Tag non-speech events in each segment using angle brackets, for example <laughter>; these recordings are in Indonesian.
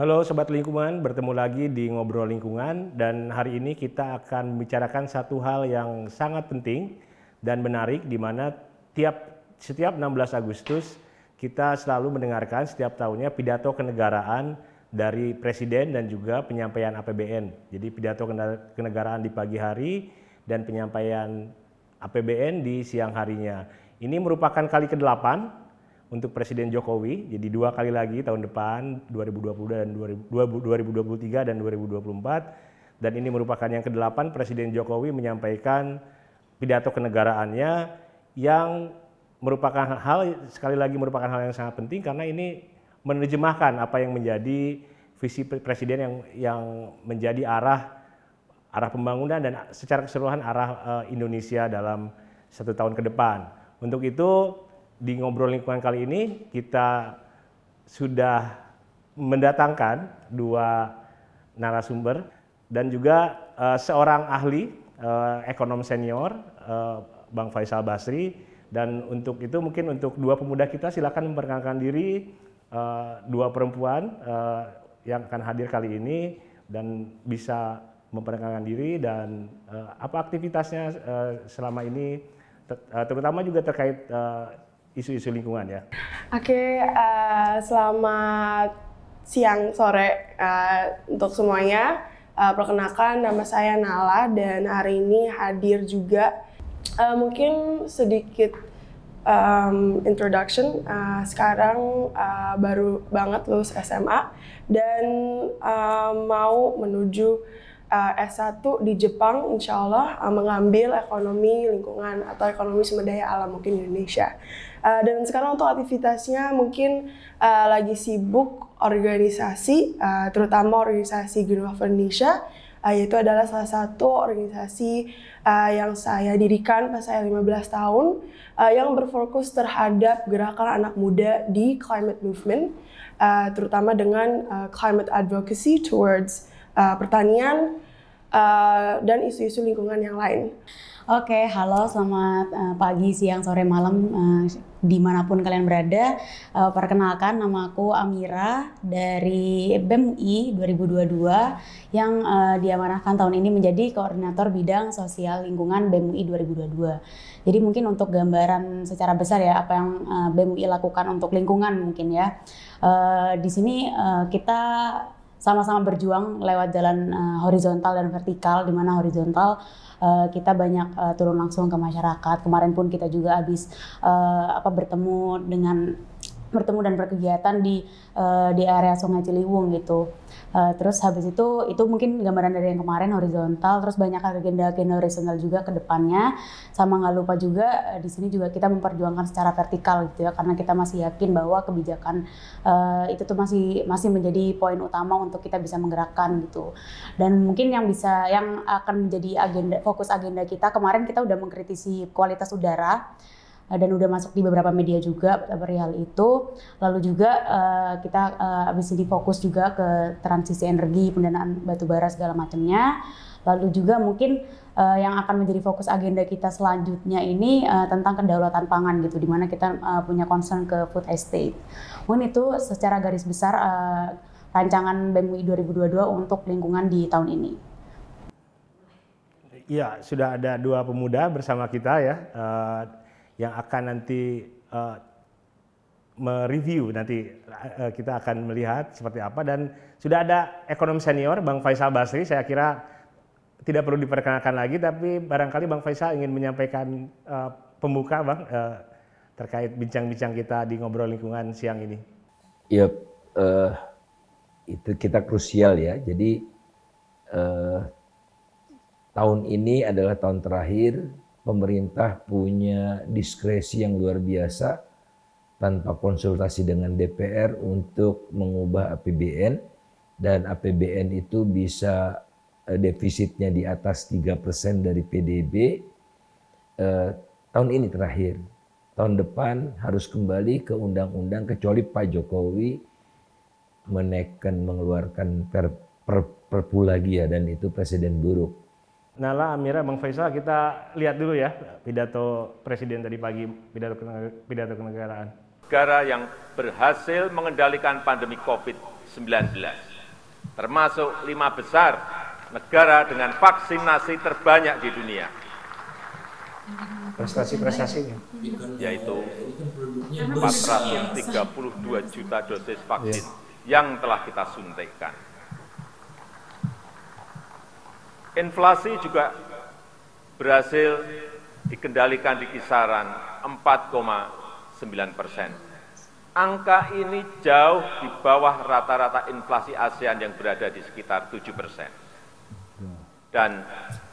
Halo Sobat Lingkungan, bertemu lagi di Ngobrol Lingkungan dan hari ini kita akan membicarakan satu hal yang sangat penting dan menarik di mana tiap setiap 16 Agustus kita selalu mendengarkan setiap tahunnya pidato kenegaraan dari Presiden dan juga penyampaian APBN. Jadi pidato kenegaraan di pagi hari dan penyampaian APBN di siang harinya. Ini merupakan kali ke-8 untuk Presiden Jokowi. Jadi dua kali lagi tahun depan 2020 dan 2023 dan 2024. Dan ini merupakan yang ke-8 Presiden Jokowi menyampaikan pidato kenegaraannya yang merupakan hal sekali lagi merupakan hal yang sangat penting karena ini menerjemahkan apa yang menjadi visi presiden yang yang menjadi arah arah pembangunan dan secara keseluruhan arah uh, Indonesia dalam satu tahun ke depan. Untuk itu di ngobrol lingkungan kali ini kita sudah mendatangkan dua narasumber dan juga uh, seorang ahli uh, ekonom senior uh, Bang Faisal Basri. Dan untuk itu mungkin untuk dua pemuda kita silakan memperkenalkan diri uh, dua perempuan uh, yang akan hadir kali ini dan bisa memperkenalkan diri dan uh, apa aktivitasnya uh, selama ini terutama juga terkait uh, isu-isu lingkungan ya. Oke, uh, selamat siang sore uh, untuk semuanya. Uh, perkenalkan nama saya Nala dan hari ini hadir juga uh, mungkin sedikit um, introduction. Uh, sekarang uh, baru banget lulus SMA dan uh, mau menuju uh, S1 di Jepang, insya Allah uh, mengambil ekonomi lingkungan atau ekonomi sumber daya alam mungkin Indonesia. Uh, dan sekarang untuk aktivitasnya mungkin lagi sibuk organisasi, terutama organisasi Green Indonesia, yaitu adalah salah satu organisasi yang saya dirikan pas saya 15 tahun, yang berfokus terhadap gerakan anak muda di climate movement, terutama dengan climate advocacy towards uh, pertanian, uh, dan isu-isu lingkungan yang lain. Oke, halo, selamat uh, pagi, siang, sore, malam, uh, di mana pun kalian berada. Uh, perkenalkan, nama aku Amira dari BEM UI 2022 yang uh, diamanahkan tahun ini menjadi koordinator bidang sosial lingkungan BEM UI 2022. Jadi mungkin untuk gambaran secara besar ya apa yang uh, BEM UI lakukan untuk lingkungan mungkin ya. Uh, di sini uh, kita sama-sama berjuang lewat jalan uh, horizontal dan vertikal di mana horizontal uh, kita banyak uh, turun langsung ke masyarakat. Kemarin pun kita juga habis uh, apa bertemu dengan bertemu dan berkegiatan di uh, di area Sungai Ciliwung gitu. Uh, terus habis itu itu mungkin gambaran dari yang kemarin horizontal, terus banyak agenda-agenda horizontal juga ke depannya. Sama nggak lupa juga uh, di sini juga kita memperjuangkan secara vertikal gitu ya, karena kita masih yakin bahwa kebijakan uh, itu tuh masih masih menjadi poin utama untuk kita bisa menggerakkan gitu. Dan mungkin yang bisa yang akan menjadi agenda fokus agenda kita kemarin kita udah mengkritisi kualitas udara dan udah masuk di beberapa media juga perihal itu. Lalu juga uh, kita uh, habis ini fokus juga ke transisi energi, pendanaan batu bara segala macamnya. Lalu juga mungkin uh, yang akan menjadi fokus agenda kita selanjutnya ini uh, tentang kedaulatan pangan gitu, di mana kita uh, punya concern ke food estate. Mungkin itu secara garis besar uh, rancangan BEM UI 2022 untuk lingkungan di tahun ini. Iya, sudah ada dua pemuda bersama kita ya. Uh, yang akan nanti uh, mereview. Nanti uh, kita akan melihat seperti apa. Dan sudah ada ekonom senior Bang Faisal Basri. Saya kira tidak perlu diperkenalkan lagi tapi barangkali Bang Faisal ingin menyampaikan uh, pembuka Bang uh, terkait bincang-bincang kita di ngobrol lingkungan siang ini. Ya uh, itu kita krusial ya. Jadi uh, tahun ini adalah tahun terakhir pemerintah punya diskresi yang luar biasa tanpa konsultasi dengan DPR untuk mengubah APBN dan APBN itu bisa eh, defisitnya di atas 3% dari PDB eh, tahun ini terakhir. Tahun depan harus kembali ke undang-undang kecuali Pak Jokowi menekan mengeluarkan per, per, perpu lagi ya dan itu presiden buruk Nala, Amira, Bang Faisal, kita lihat dulu ya pidato Presiden tadi pagi, pidato, pidato kenegaraan. Negara yang berhasil mengendalikan pandemi COVID-19 termasuk lima besar negara dengan vaksinasi terbanyak di dunia, Prestasi-prestasinya. yaitu 432 juta dosis vaksin yang telah kita suntikkan. Inflasi juga berhasil dikendalikan di kisaran 4,9 persen. Angka ini jauh di bawah rata-rata inflasi ASEAN yang berada di sekitar 7 persen. Dan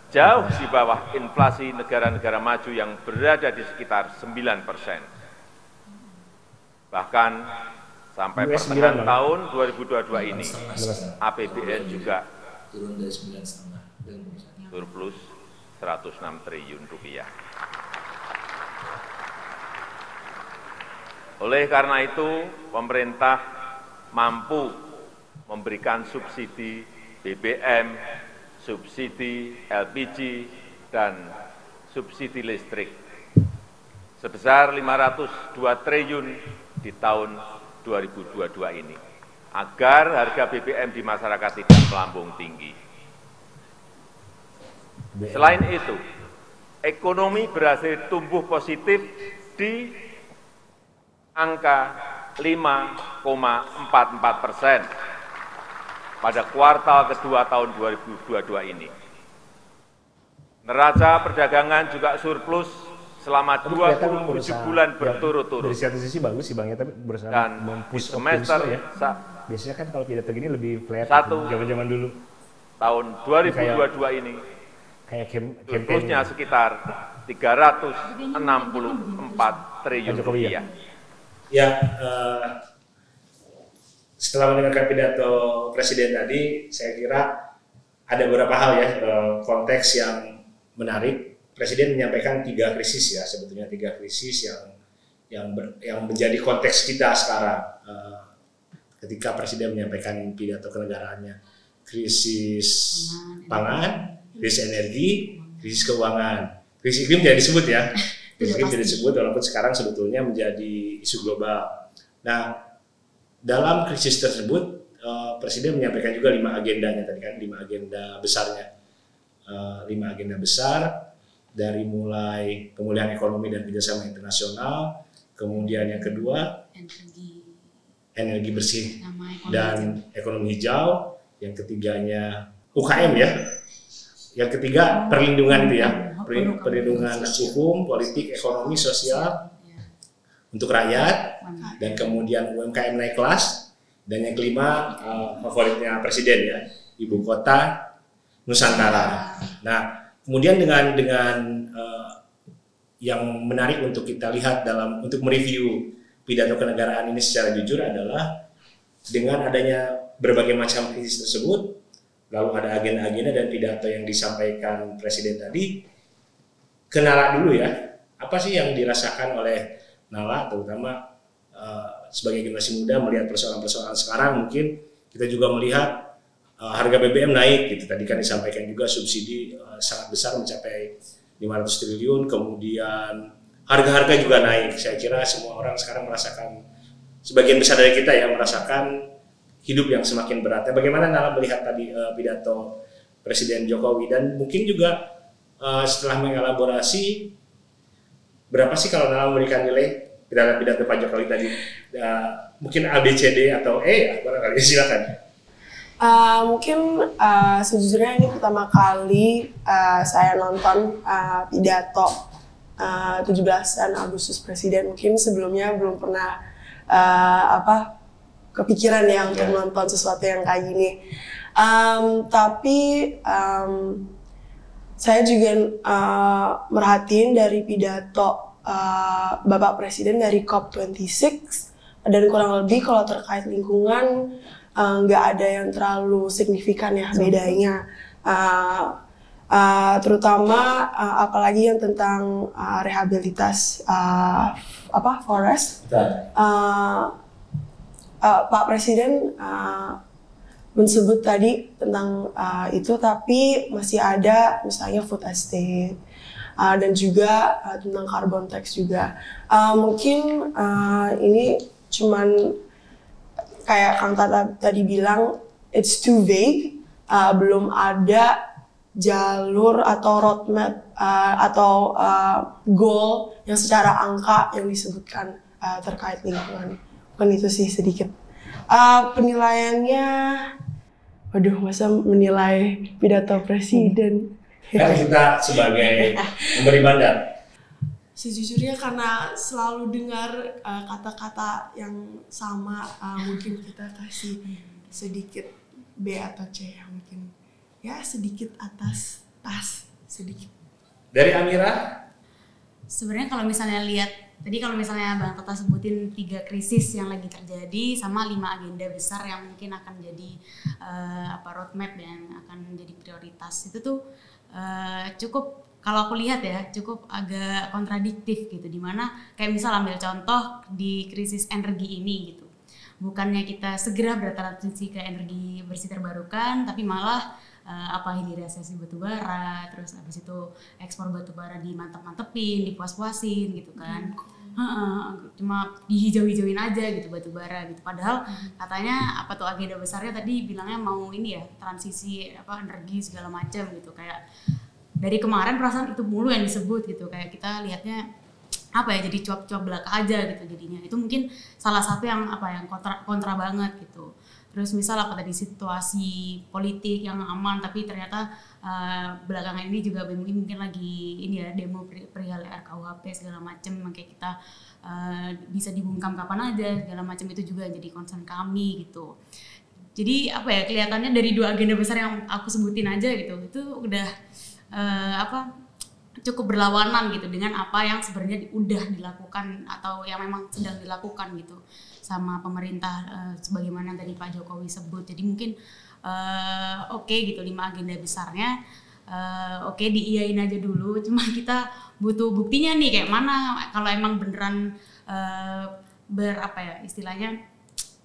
jauh di bawah inflasi negara-negara maju yang berada di sekitar 9 persen. Bahkan sampai US pertengahan 9 malah. tahun 2022 ini, APBN juga turun dari sembilan setengah surplus 106 triliun rupiah. Oleh karena itu, pemerintah mampu memberikan subsidi BBM, subsidi LPG, dan subsidi listrik sebesar 502 triliun di tahun 2022 ini, agar harga BBM di masyarakat tidak melambung tinggi. Selain itu, ekonomi berhasil tumbuh positif di angka 5,44 persen pada kuartal kedua tahun 2022 ini. Neraca perdagangan juga surplus selama Tapi kelihatan 27 berusaha- bulan ya, berturut-turut. Dari satu sisi bagus sih Bang ya, tapi berusaha Dan mempush semester ya. sa- Biasanya kan kalau pidato gini lebih flat Satu. gitu, zaman-zaman dulu. tahun 2022 ini Kayak surplusnya campaign. sekitar 364 triliun Jokowi ya? rupiah. Ya, eh, setelah mendengarkan pidato Presiden tadi, saya kira ada beberapa hal ya eh, konteks yang menarik. Presiden menyampaikan tiga krisis ya, sebetulnya tiga krisis yang yang ber- yang menjadi konteks kita sekarang. Eh, ketika Presiden menyampaikan pidato kenegaraannya, krisis pangan, krisis energi, krisis keuangan, krisis iklim tidak disebut ya. <laughs> Krisis iklim tidak disebut walaupun sekarang sebetulnya menjadi isu global. Nah, dalam krisis tersebut eh, Presiden menyampaikan juga lima agendanya tadi kan, lima agenda besarnya, Eh, lima agenda besar dari mulai pemulihan ekonomi dan kerjasama internasional, kemudian yang kedua energi. energi bersih ekonomi dan ekonomi hijau, yang ketiganya UKM ya, yang ketiga perlindungan itu ya, Per- perlindungan hukum, politik, ekonomi, sosial untuk rakyat, dan kemudian UMKM naik kelas, dan yang kelima eh, favoritnya presiden ya, ibu kota Nusantara. Nah, kemudian dengan dengan eh, yang menarik untuk kita lihat dalam untuk mereview pidato kenegaraan ini secara jujur adalah dengan adanya berbagai macam krisis tersebut, lalu ada agenda-agenda dan pidato yang disampaikan presiden tadi, kenala dulu ya, apa sih yang dirasakan oleh Nala, terutama eh, sebagai generasi muda melihat persoalan-persoalan sekarang, mungkin kita juga melihat eh, harga BBM naik, gitu. Tadi kan disampaikan juga subsidi eh, sangat besar mencapai 500 triliun, kemudian harga-harga juga naik. Saya kira semua orang sekarang merasakan, sebagian besar dari kita ya merasakan hidup yang semakin berat. Nah, bagaimana Nala melihat tadi eh, pidato Presiden Jokowi dan mungkin juga eh, setelah mengelaborasi berapa sih kalau Nala memberikan nilai pidato-pidato Pak Jokowi tadi Eh, mungkin A, B, C, D atau E ya barangkali silakan. Uh, mungkin uh, sejujurnya ini pertama kali uh, saya nonton uh, pidato uh, 17 Agustus Presiden. Mungkin sebelumnya belum pernah uh, apa kepikiran ya untuk nonton sesuatu yang kayak gini. Um, tapi um, saya juga uh, merhatiin dari pidato uh, Bapak Presiden dari COP26 dan kurang lebih kalau terkait lingkungan uh, nggak ada yang terlalu signifikan ya bedanya. Uh, uh, terutama uh, apalagi yang tentang uh, rehabilitas uh, apa forest. Uh, uh, Pak Presiden uh, mensebut tadi tentang uh, itu, tapi masih ada misalnya food estate uh, dan juga uh, tentang carbon tax juga. Uh, mungkin uh, ini cuman kayak Kang Tata tadi bilang it's too vague, uh, belum ada jalur atau roadmap uh, atau uh, goal yang secara angka yang disebutkan uh, terkait lingkungan. Bukan itu sih sedikit. Uh, penilaiannya, waduh masa menilai pidato presiden. Kan kita sebagai pemberi mandat. Sejujurnya karena selalu dengar uh, kata-kata yang sama, uh, mungkin kita kasih sedikit B atau C ya mungkin ya sedikit atas tas sedikit. Dari Amira, Sebenarnya kalau misalnya lihat tadi kalau misalnya Bang Tata sebutin tiga krisis yang lagi terjadi sama lima agenda besar yang mungkin akan jadi eh, apa roadmap yang akan jadi prioritas itu tuh eh, cukup kalau aku lihat ya cukup agak kontradiktif gitu. Di mana kayak misal ambil contoh di krisis energi ini gitu. Bukannya kita segera bertransisi ke energi bersih terbarukan tapi malah eh, apa hilirisasi batu bara terus habis itu ekspor batu bara dimantep-mantepin dipuas-puasin gitu kan. Heeh, cuma dihijau-hijauin aja gitu batu bara gitu. Padahal katanya apa tuh agenda besarnya tadi bilangnya mau ini ya transisi apa energi segala macam gitu. Kayak dari kemarin perasaan itu mulu yang disebut gitu. Kayak kita lihatnya apa ya jadi cuap-cuap belaka aja gitu jadinya. Itu mungkin salah satu yang apa yang kontra kontra banget gitu terus misal apa tadi situasi politik yang aman tapi ternyata eh, belakangan ini juga UI mungkin lagi ini ya demo peri- perihal RKUHP segala macem makanya kita eh, bisa dibungkam kapan aja segala macam itu juga jadi concern kami gitu. Jadi apa ya kelihatannya dari dua agenda besar yang aku sebutin aja gitu itu udah eh, apa cukup berlawanan gitu dengan apa yang sebenarnya udah dilakukan atau yang memang sedang dilakukan gitu sama pemerintah eh, sebagaimana tadi Pak Jokowi sebut. Jadi mungkin eh, oke gitu lima agenda besarnya eh, oke diiyain aja dulu. <laughs> Cuma kita butuh buktinya nih kayak mana kalau emang beneran eh, ber ya istilahnya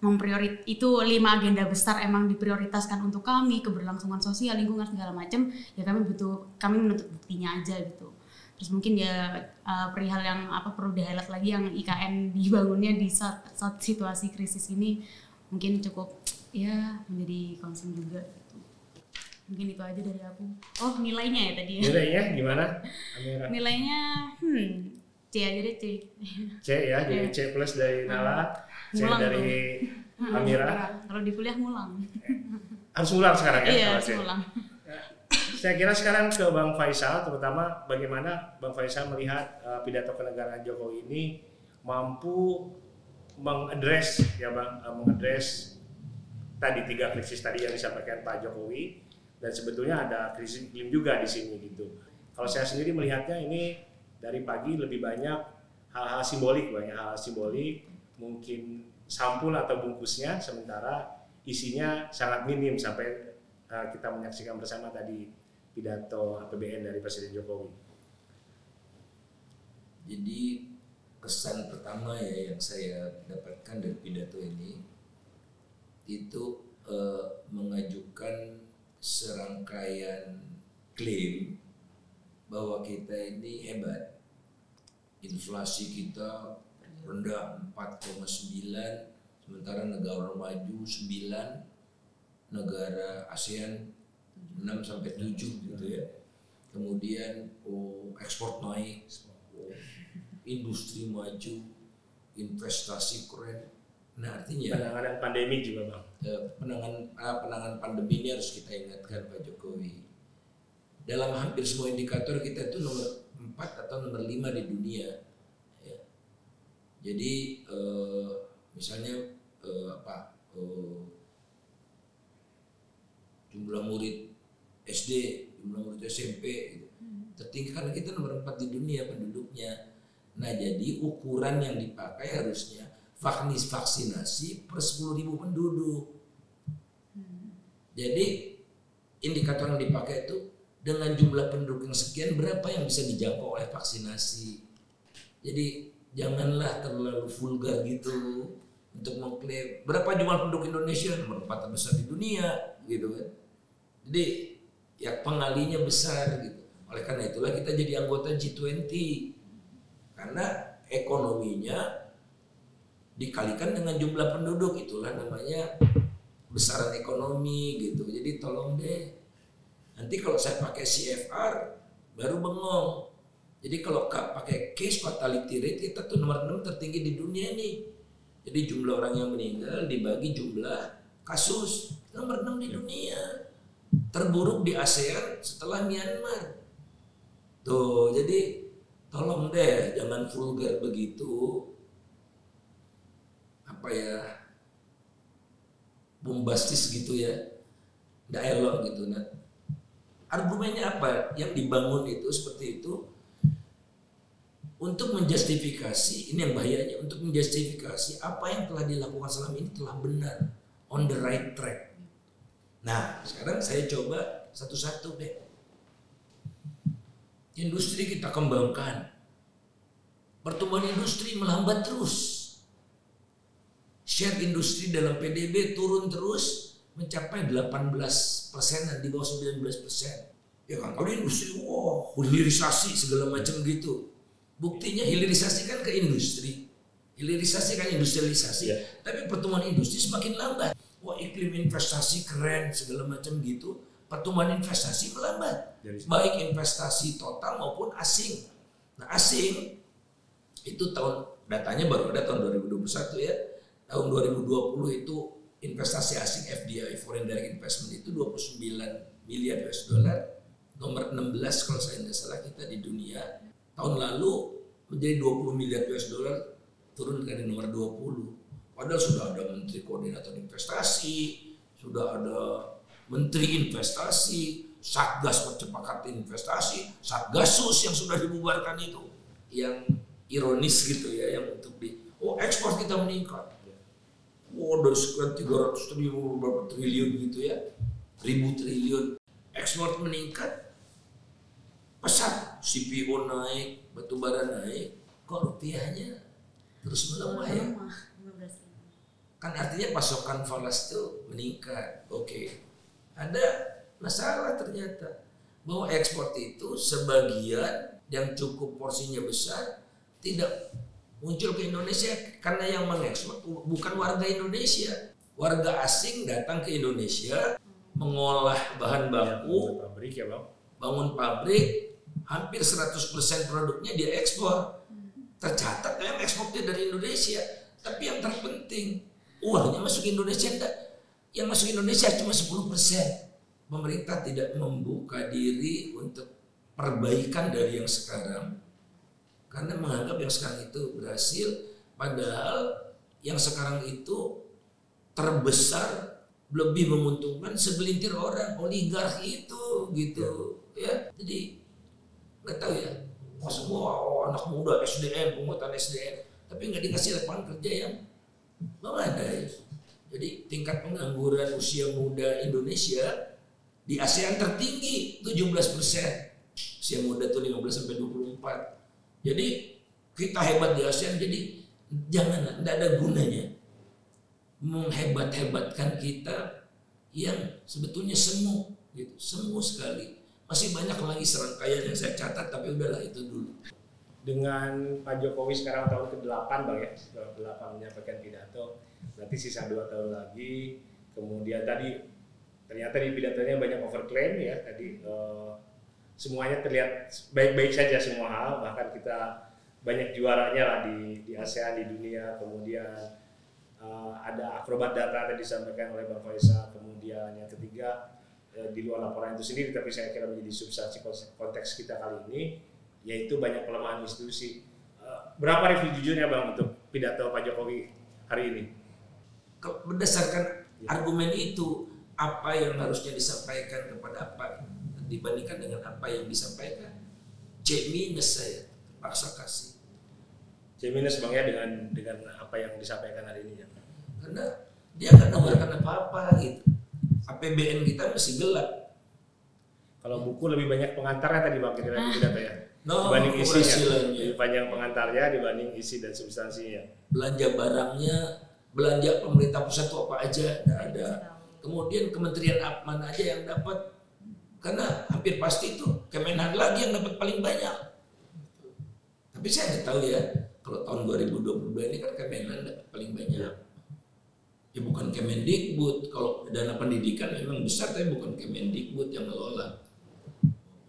mempriorit itu lima agenda besar emang diprioritaskan untuk kami keberlangsungan sosial lingkungan segala macam ya kami butuh kami menuntut buktinya aja gitu terus mungkin ya uh, perihal yang apa perlu di highlight lagi yang IKN dibangunnya di saat, saat situasi krisis ini mungkin cukup ya menjadi concern juga gitu mungkin itu aja dari aku oh nilainya ya tadi ya nilainya gimana? Amira. nilainya hmm C aja deh C C ya, jadi <laughs> C plus dari Nala, C Ngulang dari Amira. <laughs> kalau di kuliah ngulang Harus ulang sekarang ya? iya harus ngulang Saya kira sekarang ke Bang Faisal, terutama bagaimana Bang Faisal melihat uh, pidato kenegaraan Jokowi ini mampu mengadres ya Bang, uh, mengadres tadi tiga krisis tadi yang disampaikan Pak Jokowi. Dan sebetulnya ada krisis iklim juga di sini gitu. Kalau saya sendiri melihatnya ini dari pagi lebih banyak hal-hal simbolik, banyak hal simbolik, mungkin sampul atau bungkusnya, sementara isinya sangat minim sampai uh, kita menyaksikan bersama tadi pidato APBN dari Presiden Jokowi. Jadi kesan pertama ya yang saya dapatkan dari pidato ini itu eh, mengajukan serangkaian klaim bahwa kita ini hebat. Inflasi kita rendah 4,9 sementara negara maju 9 negara ASEAN 6 sampai 7 gitu ya. Kemudian oh, ekspor naik, oh, industri maju, investasi keren. Nah artinya Penanganan pandemi juga bang. eh, penanganan ah, penanganan pandemi ini harus kita ingatkan Pak Jokowi. Dalam hampir semua indikator kita itu nomor 4 atau nomor 5 di dunia. Ya. Jadi eh, misalnya eh, apa eh, jumlah murid SD, jumlah murid SMP gitu. tertinggi karena kita nomor 4 di dunia penduduknya. Nah jadi ukuran yang dipakai harusnya vaknis vaksinasi per 10.000 penduduk. Jadi indikator yang dipakai itu dengan jumlah penduduk yang sekian berapa yang bisa dijangkau oleh vaksinasi. Jadi janganlah terlalu vulgar gitu untuk mengklaim berapa jumlah penduduk Indonesia nomor empat terbesar di dunia gitu kan. Jadi ya pengalinya besar gitu. Oleh karena itulah kita jadi anggota G20 karena ekonominya dikalikan dengan jumlah penduduk itulah namanya besaran ekonomi gitu. Jadi tolong deh. Nanti kalau saya pakai CFR baru bengong. Jadi kalau kak pakai case fatality rate kita tuh nomor 6 tertinggi di dunia nih. Jadi jumlah orang yang meninggal dibagi jumlah kasus nomor 6 di dunia. Terburuk di ASEAN setelah Myanmar. Tuh, jadi tolong deh jangan vulgar begitu. Apa ya? bombastis gitu ya. Elok gitu. Nah, argumennya apa? Yang dibangun itu seperti itu untuk menjustifikasi ini yang bahayanya untuk menjustifikasi apa yang telah dilakukan selama ini telah benar on the right track. Nah, sekarang saya coba satu-satu deh. Industri kita kembangkan. Pertumbuhan industri melambat terus. Share industri dalam PDB turun terus mencapai 18 persenan di bawah 19 persen. Ya kan, kalau industri, wow, hilirisasi segala macam gitu Buktinya hilirisasi kan ke industri. Hilirisasi kan industrialisasi. Ya. Tapi pertumbuhan industri semakin lambat. Wah iklim investasi keren segala macam gitu. Pertumbuhan investasi melambat. Baik investasi total maupun asing. Nah asing itu tahun datanya baru ada tahun 2021 ya. Tahun 2020 itu investasi asing FDI foreign direct investment itu 29 miliar US dollar. Nomor 16 kalau saya tidak salah kita di dunia. Tahun lalu menjadi 20 miliar US dollar turun dari nomor 20. Padahal sudah ada menteri koordinator investasi, sudah ada menteri investasi, satgas percepatan investasi, satgasus yang sudah dibubarkan itu. Yang ironis gitu ya, yang untuk di oh ekspor kita meningkat. Wow dari sekian 300 triliun berapa triliun gitu ya, ribu triliun ekspor meningkat, pesat CPO naik, batu bara naik, kok rupiahnya terus melemah ya? Kan artinya pasokan falas itu meningkat. Oke. Ada masalah ternyata bahwa ekspor itu sebagian yang cukup porsinya besar tidak muncul ke Indonesia karena yang mengekspor bukan warga Indonesia. Warga asing datang ke Indonesia mengolah bahan baku, pabrik ya bang. bangun pabrik, hampir 100% produknya dia ekspor. Tercatat memang ekspornya dari Indonesia. Tapi yang terpenting, uangnya masuk Indonesia enggak. Yang masuk Indonesia cuma 10%. Pemerintah tidak membuka diri untuk perbaikan dari yang sekarang. Karena menganggap yang sekarang itu berhasil. Padahal yang sekarang itu terbesar lebih menguntungkan segelintir orang oligarki itu gitu ya jadi nggak tahu ya Wah, semua oh, anak muda SDM penguatan SDM tapi nggak dikasih lapangan kerja yang memadai jadi tingkat pengangguran usia muda Indonesia di ASEAN tertinggi 17 persen. Usia muda tuh 15 sampai 24 jadi kita hebat di ASEAN jadi jangan tidak ada gunanya menghebat-hebatkan kita yang sebetulnya semu gitu. Semu sekali. Masih banyak lagi serangkaian yang saya catat tapi udahlah itu dulu Dengan Pak Jokowi sekarang tahun ke-8 Bang ya, setelah ke-8 menyampaikan pidato, berarti sisa 2 tahun lagi. Kemudian tadi ternyata di pidatonya banyak overclaim ya tadi eh, semuanya terlihat baik-baik saja semua hal, bahkan kita banyak juaranya lah di di ASEAN di dunia, kemudian eh, ada akrobat data tadi disampaikan oleh Bang Faisal, kemudian yang ketiga eh, di luar laporan itu sendiri tapi saya kira menjadi substansi konteks kita kali ini yaitu banyak pelemahan institusi. Eh, berapa review jujurnya Bang untuk pidato Pak Jokowi hari ini? Berdasarkan argumen itu apa yang harusnya disampaikan kepada apa dibandingkan dengan apa yang disampaikan C minus saya terpaksa kasih C minus Bang ya dengan dengan apa yang disampaikan hari ini ya. karena dia nggak nawarkan apa-apa gitu APBN kita masih gelap Kalau buku lebih banyak pengantarnya tadi Bang kira-kira pidato ya. No dibanding isinya. keberhasilannya Lebih panjang pengantarnya dibanding isi dan substansinya. belanja barangnya belanja pemerintah pusat itu apa aja nggak ada kemudian kementerian mana aja yang dapat karena hampir pasti itu Kemenhan lagi yang dapat paling banyak tapi saya nggak tahu ya kalau tahun 2022 ini kan Kemenhan dapat paling banyak Ya bukan Kemendikbud. Kalau dana pendidikan memang besar, tapi bukan Kemendikbud yang ngelola.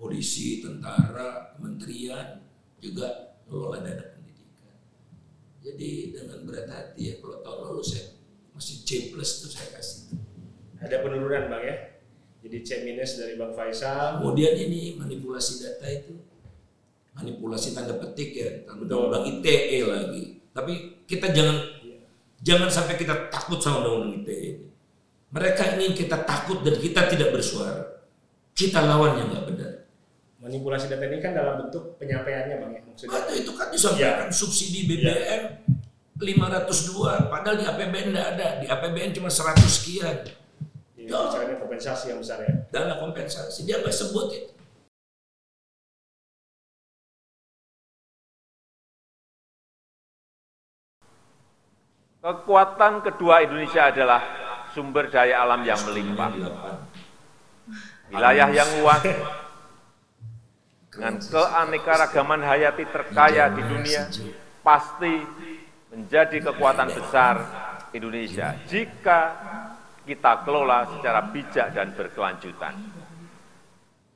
Polisi, tentara, kementerian juga ngelola dana pendidikan. Jadi dengan berat hati ya kalau tahun lalu saya masih C plus tuh saya kasih. Ada penurunan bang ya. Jadi C minus dari bang Faisal. Kemudian ini manipulasi data itu manipulasi tanda petik ya, tanda Betul. undang ITE lagi. Tapi kita jangan jangan sampai kita takut sama undang-undang ITE ini. Mereka ingin kita takut dan kita tidak bersuara. Kita lawan yang nggak benar. Manipulasi data ini kan dalam bentuk penyampaiannya bang ya. Maksudnya Ada itu kan disampaikan subsidi BBM 502, padahal di APBN tidak ada. Di APBN cuma 100 sekian. ini bicaranya kompensasi yang besar ya. Dana kompensasi dia nggak sebut itu. Kekuatan kedua Indonesia adalah sumber daya alam yang melimpah. Wilayah yang luas <laughs> dengan keanekaragaman hayati terkaya di dunia pasti menjadi kekuatan besar Indonesia jika kita kelola secara bijak dan berkelanjutan.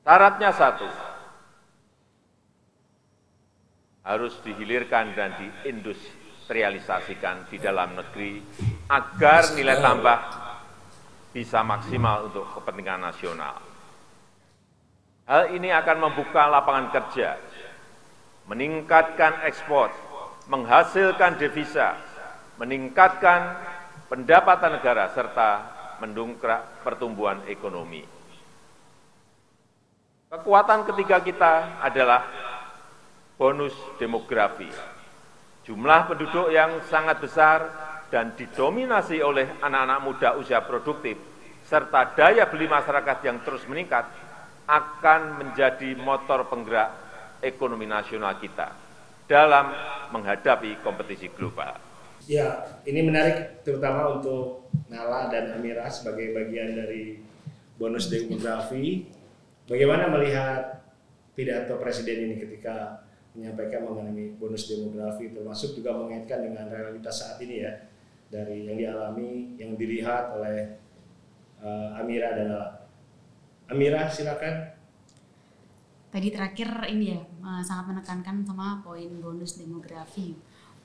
Syaratnya satu, harus dihilirkan dan diindustrialisasikan di dalam negeri agar nilai tambah bisa maksimal untuk kepentingan nasional. Hal ini akan membuka lapangan kerja, meningkatkan ekspor, menghasilkan devisa, meningkatkan pendapatan negara, serta mendongkrak pertumbuhan ekonomi. Kekuatan ketiga kita adalah bonus demografi. Jumlah penduduk yang sangat besar dan didominasi oleh anak-anak muda usia produktif, serta daya beli masyarakat yang terus meningkat, akan menjadi motor penggerak ekonomi nasional kita dalam menghadapi kompetisi global. Ya, ini menarik terutama untuk Nala dan Amira sebagai bagian dari bonus demografi. Bagaimana melihat pidato Presiden ini ketika menyampaikan mengenai bonus demografi termasuk juga mengaitkan dengan realitas saat ini ya dari yang dialami yang dilihat oleh uh, Amira dan Nala. Amira silakan. Tadi terakhir ini ya eh, sangat menekankan sama poin bonus demografi.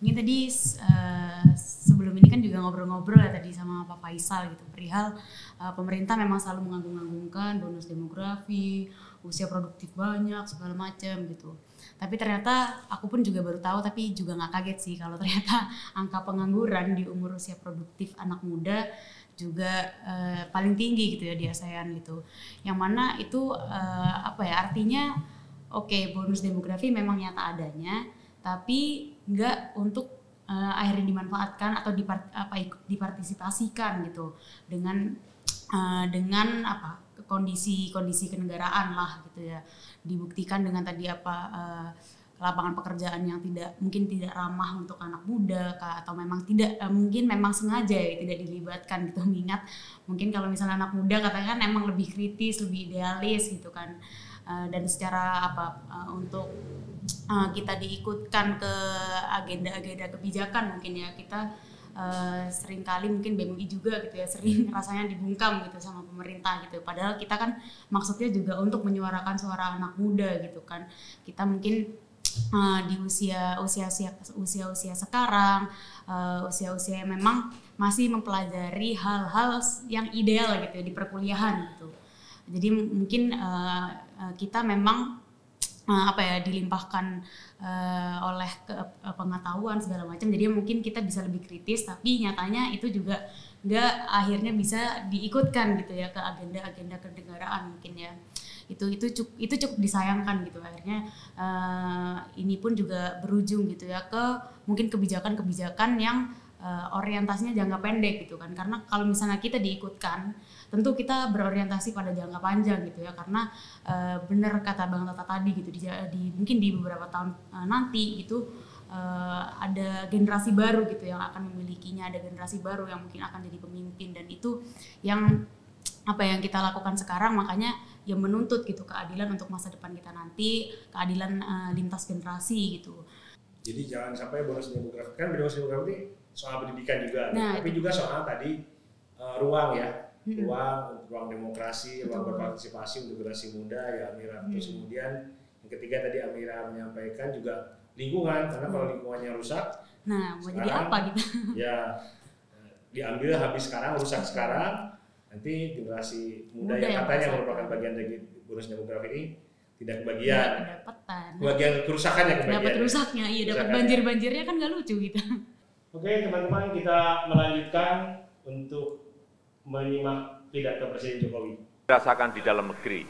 Mungkin tadi eh, sebelum ini kan juga ngobrol-ngobrol ya tadi sama Pak Faisal gitu perihal eh, pemerintah memang selalu mengagung-agungkan bonus demografi, usia produktif banyak segala macam gitu. Tapi ternyata aku pun juga baru tahu tapi juga nggak kaget sih kalau ternyata <laughs> angka pengangguran di umur usia produktif anak muda juga eh, paling tinggi gitu ya di ASEAN gitu. Yang mana itu eh, apa ya artinya oke bonus demografi memang nyata adanya, tapi nggak untuk eh, akhirnya dimanfaatkan atau dipart, apa dipartisipasikan gitu dengan eh, dengan apa kondisi-kondisi kenegaraan lah gitu ya dibuktikan dengan tadi apa eh, lapangan pekerjaan yang tidak mungkin tidak ramah untuk anak muda kah, atau memang tidak eh, mungkin memang sengaja ya tidak dilibatkan gitu. <laughs> Mengingat mungkin kalau misalnya anak muda katakan emang lebih kritis lebih idealis gitu kan. Eh, dan secara apa eh, untuk eh, kita diikutkan ke agenda-agenda kebijakan mungkin ya kita eh, sering kali mungkin BMI juga gitu ya sering rasanya dibungkam gitu sama pemerintah gitu. Padahal kita kan maksudnya juga untuk menyuarakan suara anak muda gitu kan. Kita mungkin eh, di usia usia usia usia usia sekarang eh, usia usia yang memang masih mempelajari hal-hal yang ideal gitu di perkuliahan gitu. Jadi mungkin eh, kita memang eh, apa ya dilimpahkan eh, oleh ke, eh, pengetahuan segala macam. Jadi mungkin kita bisa lebih kritis tapi nyatanya itu juga nggak akhirnya bisa diikutkan gitu ya ke agenda-agenda kenegaraan mungkin ya. Itu itu cukup itu cukup disayangkan gitu. Akhirnya eh, ini pun juga berujung gitu ya ke mungkin kebijakan-kebijakan yang eh, orientasinya jangka pendek gitu kan. Karena kalau misalnya kita diikutkan tentu kita berorientasi pada jangka panjang gitu ya. Karena eh, benar kata bang Tata tadi gitu di, di mungkin di beberapa tahun eh, nanti itu eh, ada generasi baru gitu yang akan memilikinya ada generasi baru yang mungkin akan jadi pemimpin. Dan itu yang apa yang kita lakukan sekarang makanya yang menuntut gitu keadilan untuk masa depan kita nanti keadilan eh, lintas generasi gitu. Jadi jangan sampai bonus demografi kan bonus demografi soal pendidikan juga, Nah, tapi juga soal tadi eh, ruang ya, ruang ruang demokrasi, ruang berpartisipasi untuk generasi muda ya Amira. Terus kemudian yang ketiga tadi Amira menyampaikan juga lingkungan karena kalau lingkungannya rusak Nah, mau jadi apa gitu? <laughs> ya diambil habis sekarang rusak sekarang nanti generasi muda, Muda yang yang katanya merasakan. merupakan bagian dari bonus demografi ini tidak Ya, kebagian kedapatan. kebagian kerusakannya kebagian Dapat rusaknya, iya dapat Rusaknya. banjir-banjirnya kan gak lucu gitu. Oke teman-teman kita melanjutkan untuk menyimak pidato Presiden Jokowi. dirasakan di dalam negeri.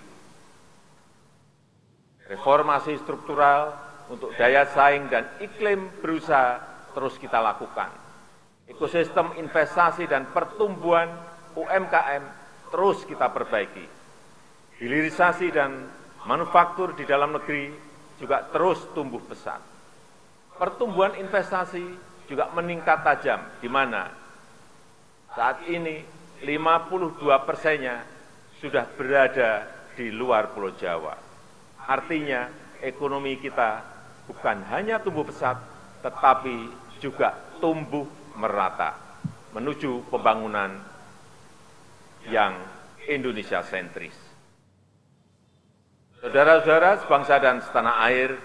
Reformasi struktural untuk daya saing dan iklim berusaha terus kita lakukan. Ekosistem investasi dan pertumbuhan UMKM terus kita perbaiki. Hilirisasi dan manufaktur di dalam negeri juga terus tumbuh pesat. Pertumbuhan investasi juga meningkat tajam, di mana saat ini 52 persennya sudah berada di luar Pulau Jawa. Artinya ekonomi kita bukan hanya tumbuh pesat, tetapi juga tumbuh merata menuju pembangunan yang Indonesia sentris. Saudara-saudara sebangsa dan setanah air,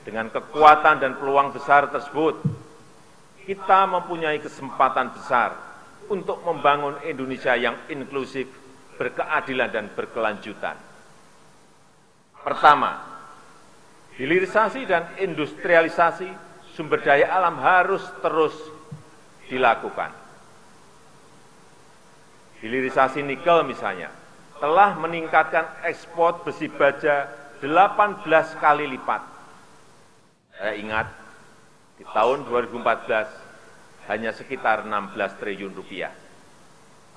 dengan kekuatan dan peluang besar tersebut, kita mempunyai kesempatan besar untuk membangun Indonesia yang inklusif, berkeadilan dan berkelanjutan. Pertama, hilirisasi dan industrialisasi sumber daya alam harus terus dilakukan. Hilirisasi nikel misalnya telah meningkatkan ekspor besi baja 18 kali lipat. Saya ingat di tahun 2014 hanya sekitar 16 triliun rupiah.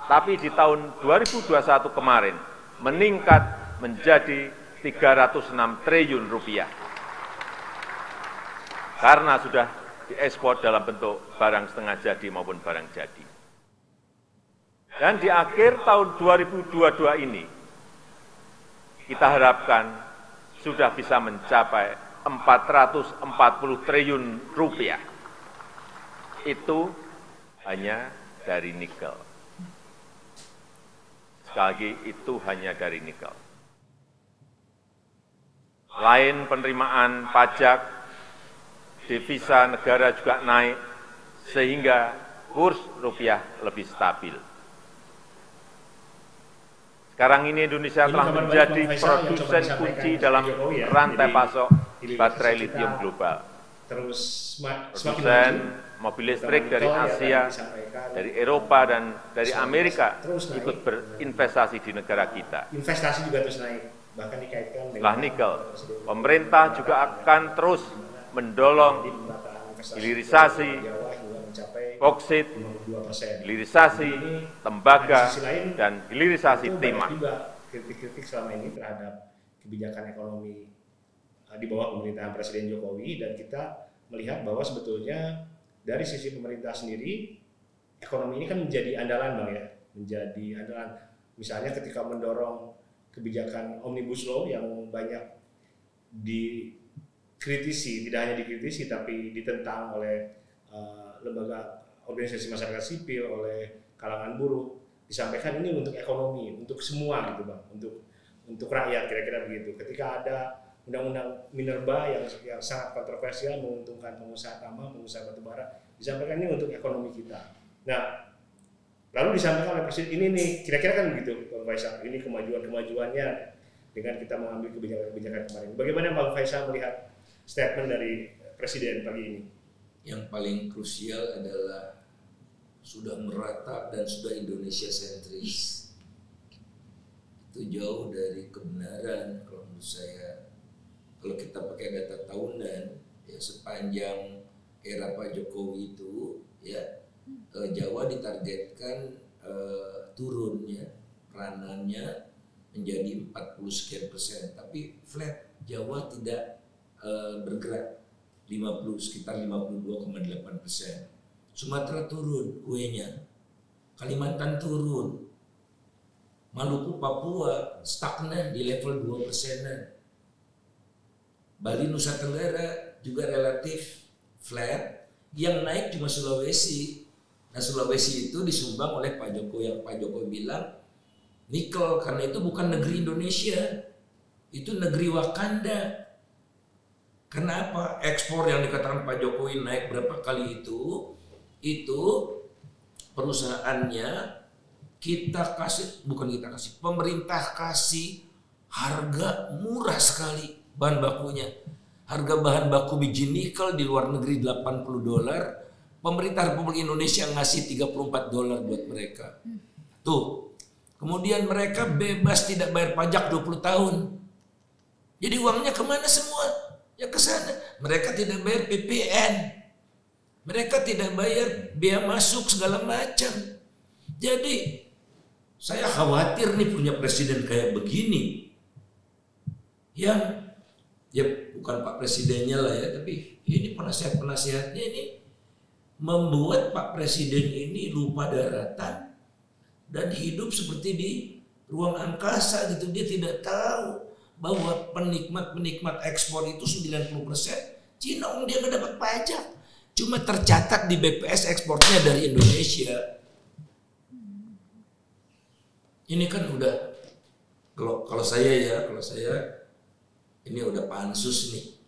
Tapi di tahun 2021 kemarin meningkat menjadi 306 triliun rupiah. Karena sudah diekspor dalam bentuk barang setengah jadi maupun barang jadi. Dan di akhir tahun 2022 ini, kita harapkan sudah bisa mencapai 440 triliun rupiah. Itu hanya dari nikel. Sekali lagi, itu hanya dari nikel. Lain penerimaan pajak, devisa negara juga naik, sehingga kurs rupiah lebih stabil. Sekarang ini Indonesia Ini telah menjadi produsen kunci dalam Jokowi ya. rantai pasok baterai lithium global. Terus Produsen mobil listrik dari Asia, dari Eropa, dan dari Amerika ikut berinvestasi di negara kita. Investasi juga terus naik, bahkan dikaitkan dengan nikel, pemerintah juga akan terus investasi hilirisasi, di boksit, 52%. hilirisasi, tembaga, Di dan hilirisasi timah. kritik-kritik selama ini terhadap kebijakan ekonomi uh, di bawah pemerintahan Presiden Jokowi dan kita melihat bahwa sebetulnya dari sisi pemerintah sendiri ekonomi ini kan menjadi andalan bang ya menjadi andalan misalnya ketika mendorong kebijakan omnibus law yang banyak dikritisi tidak hanya dikritisi tapi ditentang oleh uh, lembaga organisasi masyarakat sipil oleh kalangan buruh. Disampaikan ini untuk ekonomi untuk semua gitu bang. Untuk untuk rakyat kira-kira begitu. Ketika ada undang-undang minerba yang yang sangat kontroversial menguntungkan pengusaha tambang pengusaha batubara disampaikan ini untuk ekonomi kita. Nah lalu disampaikan oleh presiden ini nih kira-kira kan begitu bang Faisal ini kemajuan-kemajuannya dengan kita mengambil kebijakan-kebijakan kemarin. Bagaimana bang Faisal melihat statement dari presiden pagi ini Yang paling krusial adalah sudah merata dan sudah Indonesia sentris. Itu jauh dari kebenaran kalau menurut saya. Kalau kita pakai data tahunan, ya sepanjang era Pak Jokowi itu, ya eh, Jawa ditargetkan eh, turun ya peranannya menjadi 40 sekian persen, tapi flat Jawa tidak eh, bergerak 50 sekitar 52,8 persen. Sumatera turun kuenya, Kalimantan turun, Maluku Papua stagnan di level 2 persenan. Bali Nusa Tenggara juga relatif flat, yang naik cuma Sulawesi Nah Sulawesi itu disumbang oleh Pak Jokowi yang Pak Jokowi bilang nikel karena itu bukan negeri Indonesia, itu negeri Wakanda. Karena apa? Ekspor yang dikatakan Pak Jokowi naik berapa kali itu, itu perusahaannya kita kasih, bukan kita kasih, pemerintah kasih harga murah sekali bahan bakunya. Harga bahan baku biji nikel di luar negeri 80 dolar, pemerintah Republik Indonesia ngasih 34 dolar buat mereka. Tuh. Kemudian mereka bebas tidak bayar pajak 20 tahun. Jadi uangnya ke mana semua? Ya ke sana. Mereka tidak bayar PPN. Mereka tidak bayar biaya masuk segala macam. Jadi saya khawatir nih punya presiden kayak begini. Yang ya bukan Pak Presidennya lah ya, tapi ini penasihat-penasihatnya ini membuat Pak Presiden ini lupa daratan dan hidup seperti di ruang angkasa gitu. Dia tidak tahu bahwa penikmat-penikmat ekspor itu 90% Cina dia nggak dapat pajak. Cuma tercatat di BPS ekspornya dari Indonesia. Ini kan udah kalau kalau saya ya, kalau saya ini udah pansus nih.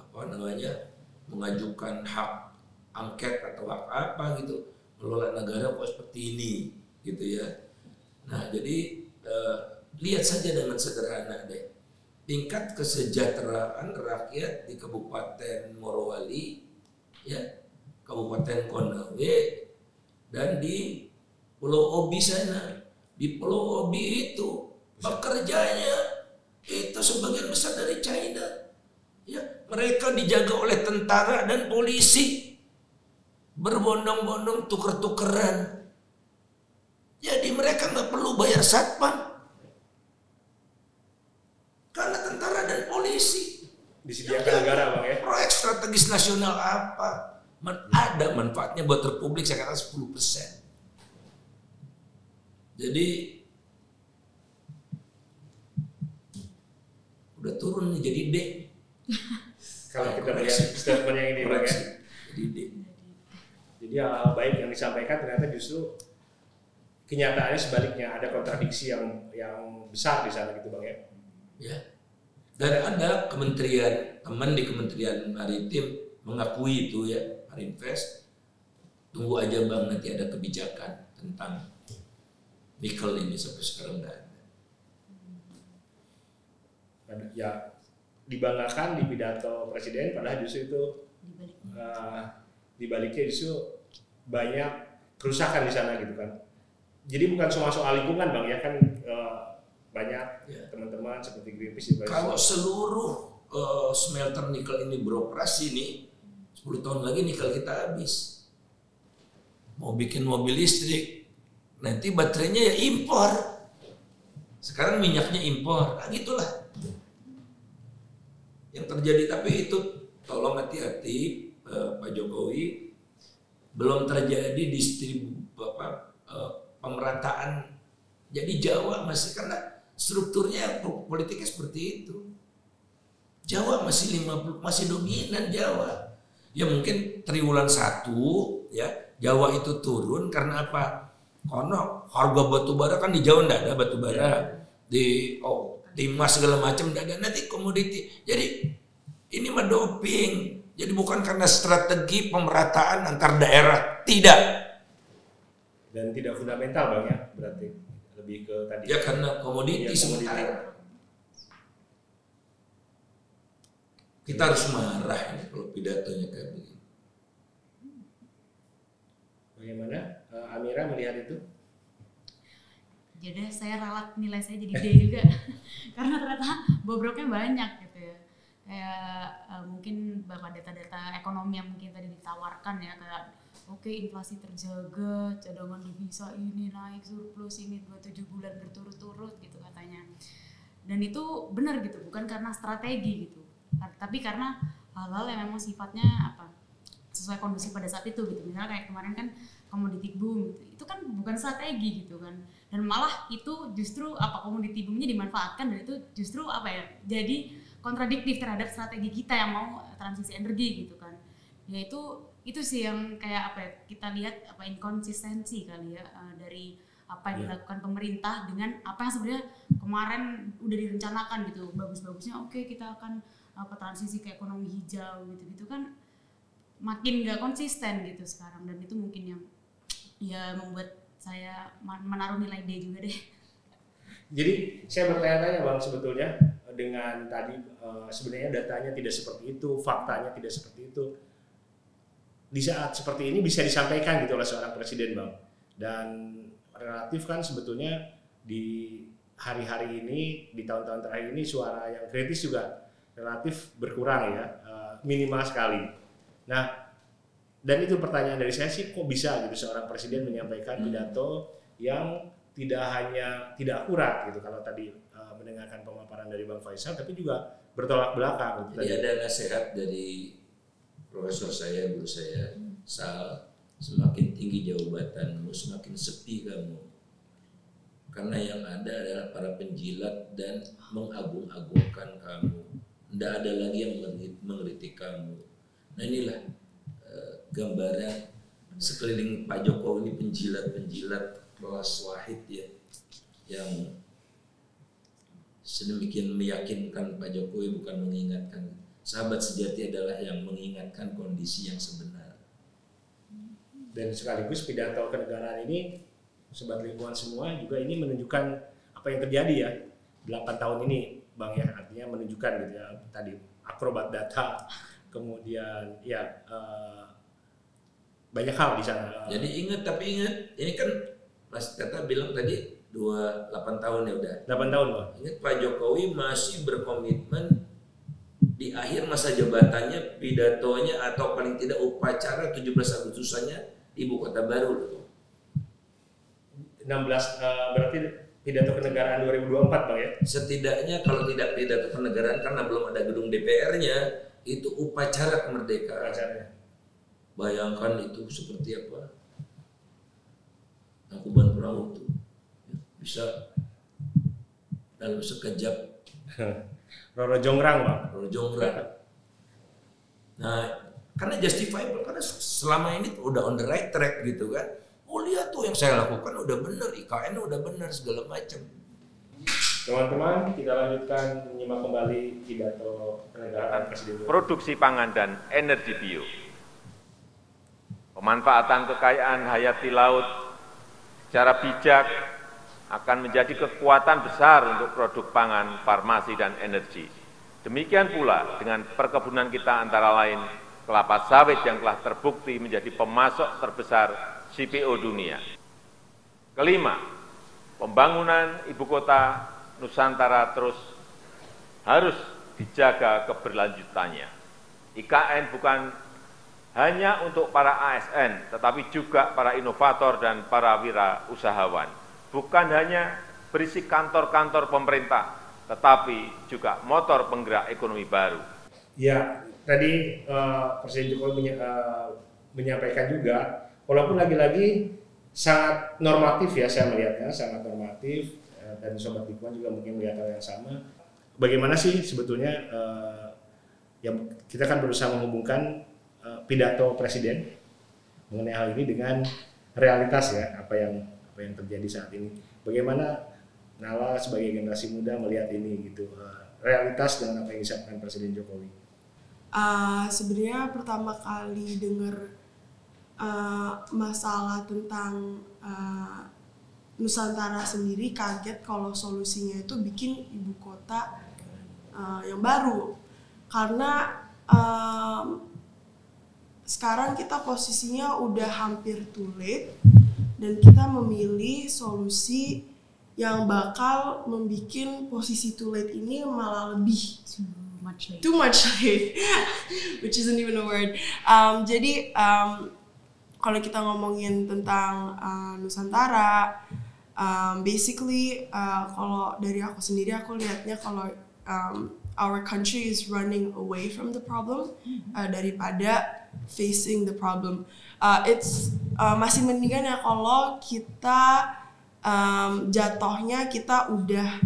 Apa namanya? mengajukan hak angket atau hak apa gitu mengelola negara kok seperti ini gitu ya. Nah, jadi eh, lihat saja dengan sederhana deh. Tingkat kesejahteraan rakyat di Kabupaten Morowali ya, Kabupaten Konawe dan di Pulau Obi sana. Di Pulau Obi itu pekerjanya itu sebagian besar dari China. Ya, mereka dijaga oleh tentara dan polisi berbondong-bondong tuker-tukeran. Jadi mereka nggak perlu bayar satpam. Karena polisi. Disediakan negara bang ya. Proyek strategis nasional apa? Man, ada manfaatnya buat Republik saya katakan 10 persen. Jadi udah turun nih jadi D. <laughs> Kalau kita melihat statement yang ini bang ya. Jadi D. Jadi hal baik yang disampaikan ternyata justru kenyataannya sebaliknya ada kontradiksi yang yang besar di sana gitu bang ya. ya dan ada kementerian teman di kementerian maritim mengakui itu ya Marinvest tunggu aja bang nanti ada kebijakan tentang nikel ini sampai sekarang nggak ada ya dibanggakan di pidato presiden padahal justru itu uh, dibaliknya justru banyak kerusakan di sana gitu kan. Jadi bukan cuma soal lingkungan bang ya kan uh, banyak Ya. teman-teman seperti Greenpeace juga. kalau seluruh eh, smelter nikel ini beroperasi nih 10 tahun lagi nikel kita habis. Mau bikin mobil listrik nanti baterainya ya impor. Sekarang minyaknya impor. Nah, gitulah. Yang terjadi tapi itu tolong hati-hati eh, Pak Jokowi. Belum terjadi distribu apa eh, pemerataan. Jadi Jawa masih karena strukturnya politiknya seperti itu. Jawa masih 50 masih dominan Jawa. Ya mungkin triwulan satu ya Jawa itu turun karena apa? Kono harga batu bara kan di Jawa ndak ada batu bara. Di oh timah segala macam ndak ada. Nanti komoditi. Jadi ini mah doping. Jadi bukan karena strategi pemerataan antar daerah. Tidak. Dan tidak fundamental bang ya berarti lebih ke tadi. ya karena komoditi komoditi. sementara kita harus marah ini kalau pidatonya kayak begini Bagaimana uh, Amira melihat itu? Jadi saya ralat nilai saya jadi D juga <laughs> karena ternyata bobroknya banyak gitu ya. Kayak eh, mungkin bapak data-data ekonomi yang mungkin tadi ditawarkan ya kayak oke inflasi terjaga, cadangan devisa ini naik surplus ini 27 bulan berturut-turut gitu katanya. Dan itu benar gitu, bukan karena strategi gitu. Tapi karena hal-hal yang memang sifatnya apa? sesuai kondisi pada saat itu gitu. Misalnya kayak kemarin kan komoditi boom gitu. Itu kan bukan strategi gitu kan. Dan malah itu justru apa komoditi boomnya dimanfaatkan dan itu justru apa ya? Jadi kontradiktif terhadap strategi kita yang mau transisi energi gitu kan. Yaitu itu sih yang kayak apa ya kita lihat apa inkonsistensi kali ya uh, dari apa yang Iya. dilakukan pemerintah dengan apa yang sebenarnya kemarin udah direncanakan gitu bagus-bagusnya oke kita akan apa transisi ke ekonomi hijau gitu-gitu kan makin nggak konsisten gitu sekarang dan itu mungkin yang ya membuat saya menaruh nilai D juga deh Jadi saya bertanya-tanya bang sebetulnya dengan tadi eh, sebenarnya datanya tidak seperti itu, faktanya tidak seperti itu. Di saat seperti ini bisa disampaikan gitu oleh seorang presiden bang. Dan relatif kan sebetulnya di hari-hari ini, di tahun-tahun terakhir ini suara yang kritis juga relatif berkurang ya, eh, minimal sekali. Nah, dan itu pertanyaan dari saya sih kok bisa gitu seorang presiden menyampaikan pidato yang tidak hanya tidak akurat gitu kalau tadi uh, mendengarkan pemaparan dari Bang Faisal tapi juga bertolak belakang gitu Jadi tadi. ada nasihat dari profesor saya, guru saya, Sal, semakin tinggi jabatanmu, semakin sepi kamu. Karena yang ada adalah para penjilat dan mengagung-agungkan kamu. Tidak ada lagi yang mengkritik- kamu. Nah inilah eh, gambaran sekeliling Pak Jokowi ini penjilat-penjilat kelas wahid ya yang sedemikian meyakinkan Pak Jokowi bukan mengingatkan sahabat sejati adalah yang mengingatkan kondisi yang sebenar. Dan sekaligus pidato kenegaraan ini sobat lingkungan semua juga ini menunjukkan apa yang terjadi ya 8 tahun ini Bang ya artinya menunjukkan gitu ya tadi akrobat data kemudian ya eh, banyak hal di sana. Jadi ingat tapi ingat ini kan Mas Tata bilang tadi dua 8 tahun ya udah. 8 tahun Bang. Ingat Pak Jokowi masih berkomitmen di akhir masa jabatannya pidatonya atau paling tidak upacara 17 Agustusannya ibu kota baru loh. 16 eh, berarti pidato kenegaraan 2024 Bang ya. Setidaknya kalau tidak pidato kenegaraan karena belum ada gedung DPR-nya itu upacara kemerdekaan. acaranya. Bayangkan itu seperti apa? Angkuban perahu itu bisa dalam sekejap <laughs> Roro Jongrang Bang. Jongra. Nah, karena justifiable karena selama ini tuh udah on the right track gitu kan. Oh lihat tuh yang saya lakukan udah bener, IKN udah bener segala macam. Teman-teman, kita lanjutkan menyimak kembali pidato kenegaraan Presiden produksi pangan dan energi bio. Pemanfaatan kekayaan hayati laut secara bijak akan menjadi kekuatan besar untuk produk pangan, farmasi, dan energi. Demikian pula dengan perkebunan kita antara lain kelapa sawit yang telah terbukti menjadi pemasok terbesar CPO dunia. Kelima, pembangunan ibu kota Nusantara terus harus dijaga keberlanjutannya. IKN bukan hanya untuk para ASN, tetapi juga para inovator dan para wira usahawan. Bukan hanya berisi kantor-kantor pemerintah, tetapi juga motor penggerak ekonomi baru. Ya, tadi eh, Presiden Jokowi menye- eh, menyampaikan juga, walaupun lagi-lagi sangat normatif ya saya melihatnya, sangat normatif eh, dan sobat lingkungan juga mungkin melihat hal yang sama. Bagaimana sih sebetulnya eh, yang kita kan berusaha menghubungkan eh, pidato Presiden mengenai hal ini dengan realitas ya apa yang apa yang terjadi saat ini. Bagaimana Nala sebagai generasi muda melihat ini gitu eh, realitas dengan apa yang disampaikan Presiden Jokowi. Uh, sebenarnya pertama kali dengar uh, masalah tentang uh, Nusantara sendiri kaget kalau solusinya itu bikin ibu kota uh, yang baru karena um, sekarang kita posisinya udah hampir late dan kita memilih solusi yang bakal membuat posisi too late ini malah lebih too much late too much late, <laughs> which isn't even a word. Um, jadi um, kalau kita ngomongin tentang uh, Nusantara, um, basically uh, kalau dari aku sendiri aku lihatnya kalau um, our country is running away from the problem uh, daripada facing the problem. Uh, it's uh, masih mendingan ya kalau kita um, jatuhnya kita udah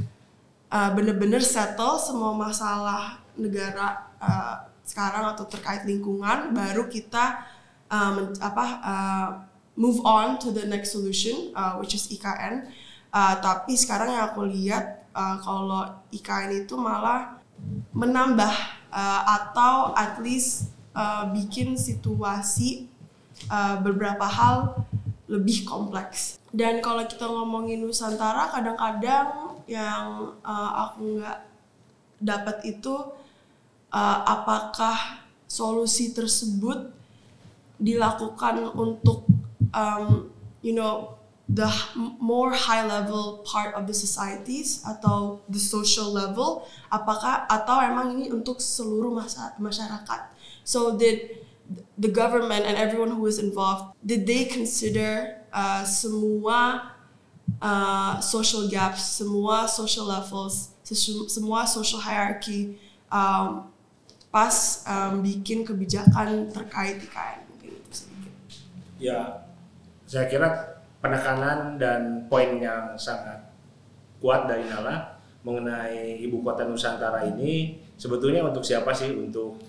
uh, bener-bener settle semua masalah negara uh, sekarang atau terkait lingkungan baru kita um, apa uh, move on to the next solution uh, which is IKN Uh, tapi sekarang yang aku lihat uh, kalau IKN itu malah menambah uh, atau at least uh, bikin situasi uh, beberapa hal lebih kompleks. Dan kalau kita ngomongin Nusantara, kadang-kadang yang uh, aku nggak dapat itu uh, apakah solusi tersebut dilakukan untuk um, you know the more high level part of the societies atau the social level apakah atau emang ini untuk seluruh masyarakat so did the government and everyone who is involved did they consider uh, semua uh, social gaps semua social levels semua social hierarchy um, pas um, bikin kebijakan terkait IKN mungkin itu sedikit. Ya saya kira penekanan dan poin yang sangat kuat dari Nala mengenai ibu kota Nusantara ini sebetulnya untuk siapa sih? Untuk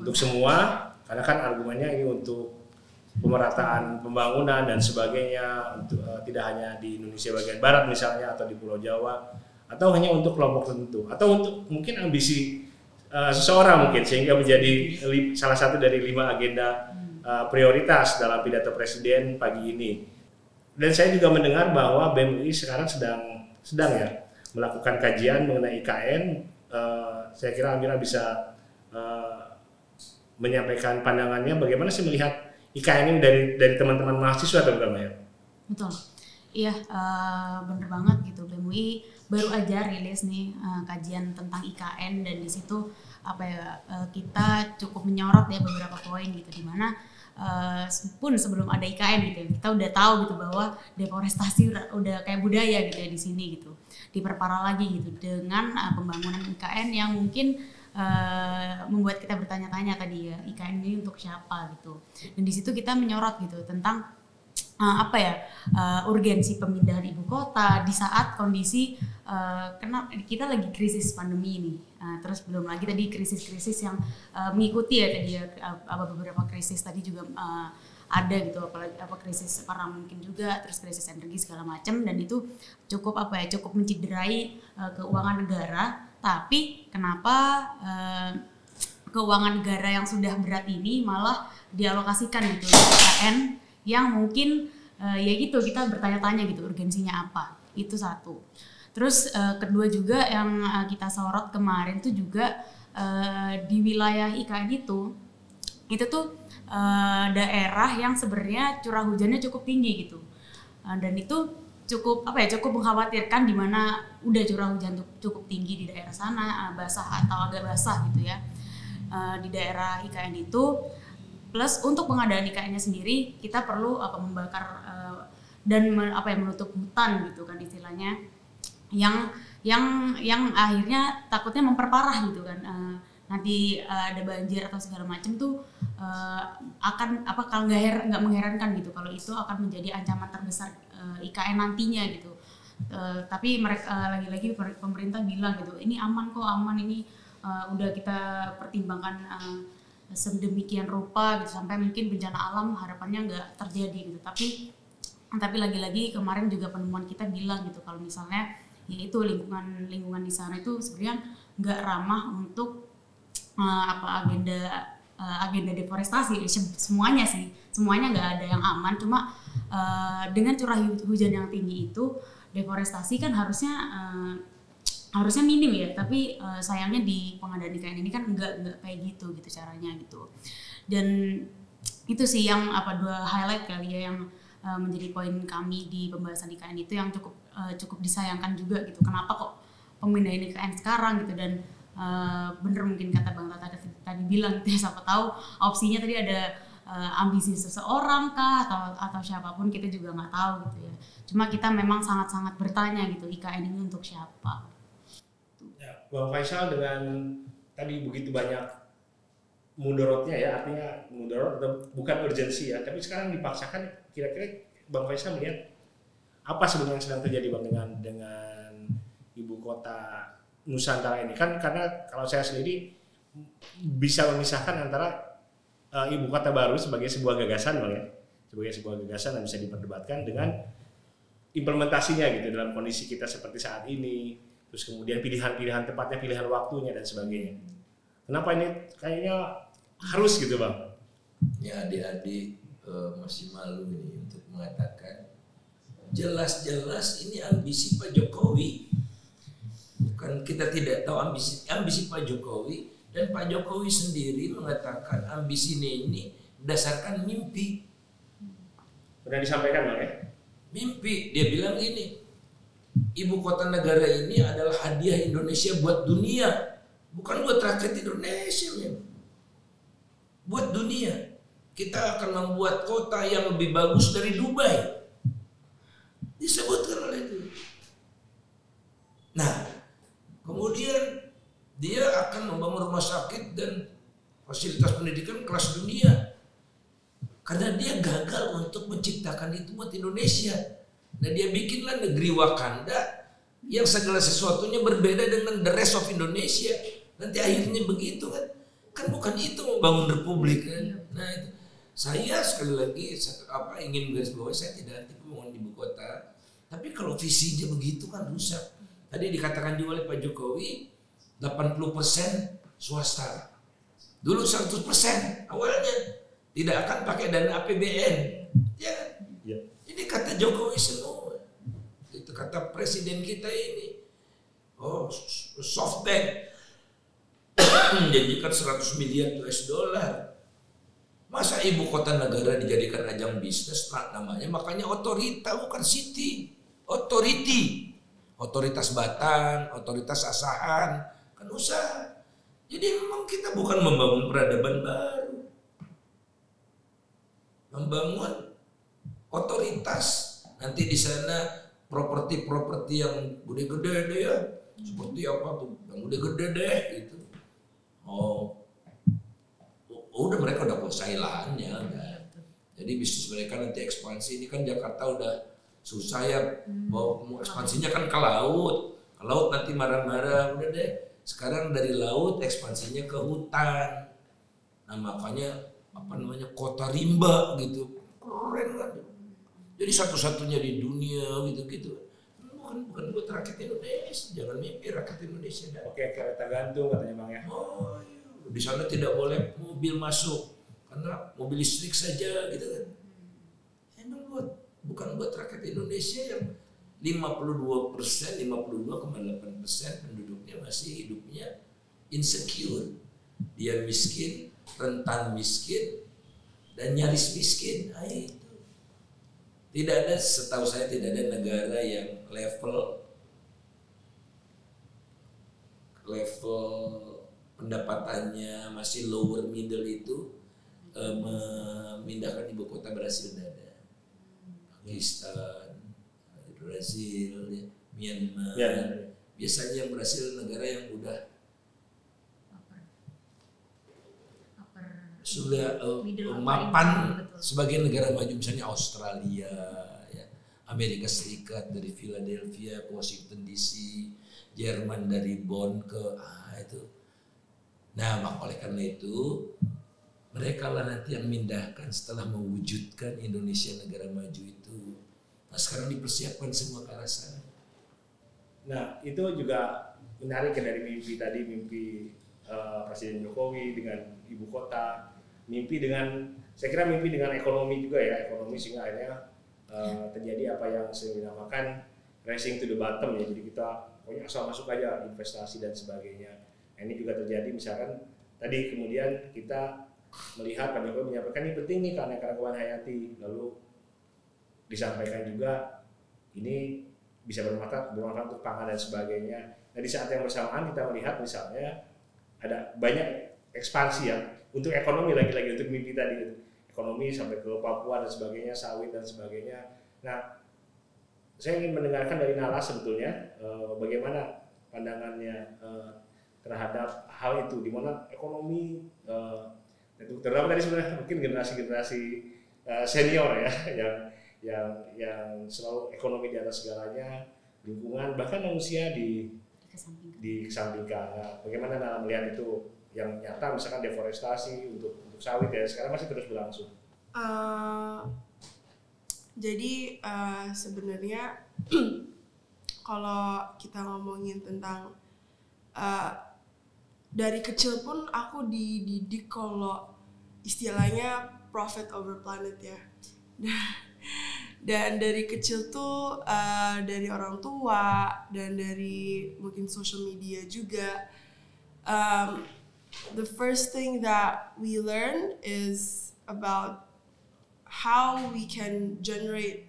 untuk semua karena kan argumennya ini untuk pemerataan pembangunan dan sebagainya untuk uh, tidak hanya di Indonesia bagian barat misalnya atau di Pulau Jawa atau hanya untuk kelompok tertentu atau untuk mungkin ambisi uh, seseorang mungkin sehingga menjadi salah satu dari lima agenda uh, prioritas dalam pidato presiden pagi ini dan saya juga mendengar bahwa BEM sekarang sedang sedang ya melakukan kajian mengenai IKN. Uh, saya kira Amira bisa uh, menyampaikan pandangannya bagaimana sih melihat IKN ini dari dari teman-teman mahasiswa terutama ya. Betul. Iya, uh, bener banget gitu. BEM baru aja rilis nih uh, kajian tentang IKN dan di situ apa ya uh, kita cukup menyorot ya beberapa poin gitu di mana uh, pun sebelum ada IKN gitu ya, kita udah tahu gitu bahwa deforestasi udah, udah kayak budaya gitu ya di sini gitu diperparah lagi gitu dengan uh, pembangunan IKN yang mungkin uh, membuat kita bertanya-tanya tadi ya IKN ini untuk siapa? gitu. Dan di situ kita menyorot gitu tentang uh, apa ya uh, urgensi pemindahan ibu kota di saat kondisi uh, kena kita lagi krisis pandemi ini. Uh, terus belum lagi tadi krisis-krisis yang uh, mengikuti ya tadi ya apa beberapa krisis tadi juga uh, ada gitu apalagi apa krisis perang mungkin juga terus krisis energi segala macam dan itu cukup apa ya cukup mencederai uh, keuangan negara tapi kenapa uh, keuangan negara yang sudah berat ini malah dialokasikan gitu KKN yang mungkin uh, ya gitu kita bertanya-tanya gitu urgensinya apa? Itu satu. Terus uh, kedua juga yang kita sorot kemarin tuh juga uh, di wilayah IKN itu itu tuh uh, daerah yang sebenarnya curah hujannya cukup tinggi gitu. Dan itu cukup apa ya cukup mengkhawatirkan di mana udah curah hujan cukup tinggi di daerah sana uh, basah atau agak basah gitu ya. Uh, di daerah IKN itu. Plus untuk pengadaan IKN-nya sendiri kita perlu apa membakar uh, dan apa yang menutup hutan gitu kan istilahnya. Yang yang yang akhirnya takutnya memperparah gitu kan. Nanti ada banjir atau segala macam tuh uh, akan apa kalau nggak nggak mengherankan gitu. Kalau itu akan menjadi ancaman terbesar uh, IKN nantinya gitu. Uh, tapi mereka uh, lagi-lagi pemerintah bilang gitu ini aman kok aman ini uh, udah kita pertimbangkan uh, sedemikian rupa gitu sampai mungkin bencana alam harapannya nggak terjadi gitu. Tapi tapi lagi-lagi kemarin juga penemuan kita bilang gitu kalau misalnya yaitu lingkungan lingkungan di sana itu sebenarnya nggak ramah untuk uh, apa agenda uh, agenda deforestasi semuanya sih. Semuanya nggak ada yang aman cuma uh, dengan curah hujan yang tinggi itu deforestasi kan harusnya uh, harusnya minim ya. Tapi uh, sayangnya di pengadaan IKN ini kan enggak enggak kayak gitu gitu caranya gitu. Dan itu sih yang apa dua highlight kali ya yang uh, menjadi poin kami di pembahasan IKN itu yang cukup uh, cukup disayangkan juga gitu. Kenapa kok pemindahan IKN sekarang gitu. Dan uh, bener mungkin kata bang Tata tadi, bilang gitu <laughs> siapa tahu opsinya tadi ada uh, ambisi seseorang kah atau atau siapa pun kita juga nggak tahu gitu ya. Cuma kita memang sangat-sangat bertanya gitu IKN ini untuk siapa. Bang Faisal dengan tadi begitu banyak mudorotnya ya artinya mudorot bukan urgensi ya tapi sekarang dipaksakan kira-kira Bang Faisal melihat apa sebenarnya sedang terjadi Bang dengan dengan ibu kota Nusantara ini? Kan karena kalau saya sendiri bisa memisahkan antara eh, ibu kota baru sebagai sebuah gagasan bang ya, sebagai sebuah gagasan yang bisa diperdebatkan dengan implementasinya gitu dalam kondisi kita seperti saat ini, terus kemudian pilihan-pilihan tepatnya pilihan waktunya dan sebagainya. Kenapa ini kayaknya harus gitu bang? Ya adik-adik eh, masih malu ini untuk mengatakan jelas-jelas ini ambisi Pak Jokowi. Bukan kita tidak tahu ambisi ambisi Pak Jokowi dan Pak Jokowi sendiri mengatakan ambisi ini, ini berdasarkan mimpi. Pernah disampaikan bang ya? Mimpi dia bilang gini, ibu kota negara ini adalah hadiah Indonesia buat dunia, bukan buat rakyat Indonesia, men. Buat dunia. Kita akan membuat kota yang lebih bagus dari Dubai. Disebutkan oleh itu. Nah, kemudian dia akan membangun rumah sakit dan fasilitas pendidikan kelas dunia. Karena dia gagal untuk menciptakan itu buat Indonesia. Nah dia bikinlah negeri Wakanda yang segala sesuatunya berbeda dengan the rest of Indonesia. Nanti akhirnya begitu kan. Kan bukan itu membangun republik kan. Nah itu. Saya sekali lagi apa ingin garis bawah saya tidak anti pembangunan ibu kota. Tapi kalau visinya begitu kan rusak. Tadi dikatakan juga oleh Pak Jokowi 80% swasta. Dulu 100% awalnya tidak akan pakai dana APBN. Ya, Ya. ini kata Jokowi semua. Itu kata presiden kita ini. Oh, SoftBank menjanjikan <coughs> 100 miliar US dollar. Masa ibu kota negara dijadikan ajang bisnis nah, namanya makanya otorita bukan city. Authority. Otoritas Batang, otoritas Asahan, usaha. Jadi memang kita bukan membangun peradaban baru. Membangun otoritas. Nanti di sana properti-properti yang gede-gede deh ya. Seperti apa tuh? Yang gede-gede deh gitu. Oh, Oh, udah mereka udah kuasai lahannya kan. Jadi bisnis mereka nanti ekspansi ini kan Jakarta udah susah ya mau mau ekspansinya kan ke laut. Ke laut nanti marah-marah udah deh. Sekarang dari laut ekspansinya ke hutan. Nah makanya apa namanya kota rimba gitu. Keren kan. Jadi satu-satunya di dunia gitu-gitu. Bukan bukan buat rakyat Indonesia. Jangan mimpi rakyat Indonesia dah. Oke kereta gantung katanya bang ya. Oh, iya. di sana tidak boleh mobil masuk karena mobil listrik saja gitu kan. Emang buat bukan buat rakyat Indonesia yang 52 persen, 52,8 persen penduduknya masih hidupnya insecure. Dia miskin, rentan miskin, dan nyaris miskin. Nah, itu. Tidak ada, setahu saya tidak ada negara yang level level pendapatannya masih lower middle itu eh, memindahkan ibu kota Brasil tidak ada. Pakistan, Brazil, ya, Myanmar. Ya. Biasanya yang Brasil negara yang udah sudah upper mapan sebagai negara maju misalnya Australia, ya, Amerika Serikat dari Philadelphia ke Washington DC, Jerman dari Bonn ke ah, itu. Nah, maka oleh karena itu mereka lah nanti yang mindahkan setelah mewujudkan Indonesia negara maju itu. Nah, sekarang dipersiapkan semua ke arah sana. Nah itu juga menarik ya dari mimpi tadi mimpi eh, Presiden Jokowi dengan ibu kota, mimpi dengan saya kira mimpi dengan ekonomi juga ya ekonomi sehingga akhirnya eh, terjadi apa yang sering dinamakan racing to the bottom ya jadi kita pokoknya asal masuk aja investasi dan sebagainya. Nah, ini juga terjadi misalkan tadi kemudian kita melihat Pak Jokowi menyampaikan ini penting nih karena keragaman hayati lalu disampaikan juga ini bisa bermanfaat bermanfaat untuk pangan dan sebagainya. Nah di saat yang bersamaan kita melihat misalnya ada banyak ekspansi ya untuk ekonomi lagi-lagi untuk mimpi tadi ekonomi sampai ke Papua dan sebagainya sawit dan sebagainya. Nah saya ingin mendengarkan dari Nala sebetulnya eh, bagaimana pandangannya eh, terhadap hal itu di mana ekonomi eh, terutama tadi sebenarnya mungkin generasi-generasi eh, senior ya <laughs> yang yang yang selalu ekonomi di atas segalanya lingkungan bahkan manusia di Dikesampingkan. dikesampingkan. Nah, bagaimana Nala melihat itu yang nyata misalkan deforestasi untuk untuk sawit ya sekarang masih terus berlangsung. Uh, jadi uh, sebenarnya <clears throat> kalau kita ngomongin tentang uh, dari kecil pun aku dididik kalau istilahnya profit over planet ya. <laughs> dan dari kecil tuh uh, dari orang tua dan dari mungkin social media juga um, the first thing that we learn is about how we can generate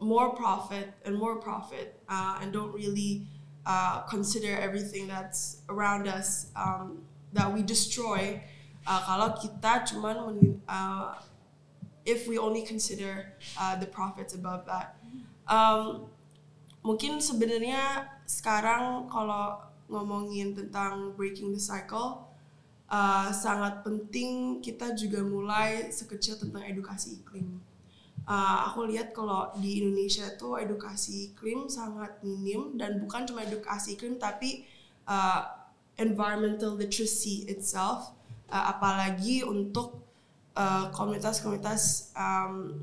more profit and more profit uh, and don't really uh, consider everything that's around us um, that we destroy. Uh, kalau kita cuman uh, if we only consider uh, the profits above that. Um, mungkin sebenarnya sekarang kalau ngomongin tentang breaking the cycle, uh, sangat penting kita juga mulai sekecil tentang edukasi iklim. Uh, aku lihat kalau di Indonesia itu edukasi iklim sangat minim dan bukan cuma edukasi iklim tapi uh, environmental literacy itself, uh, apalagi untuk Uh, komunitas-komunitas um,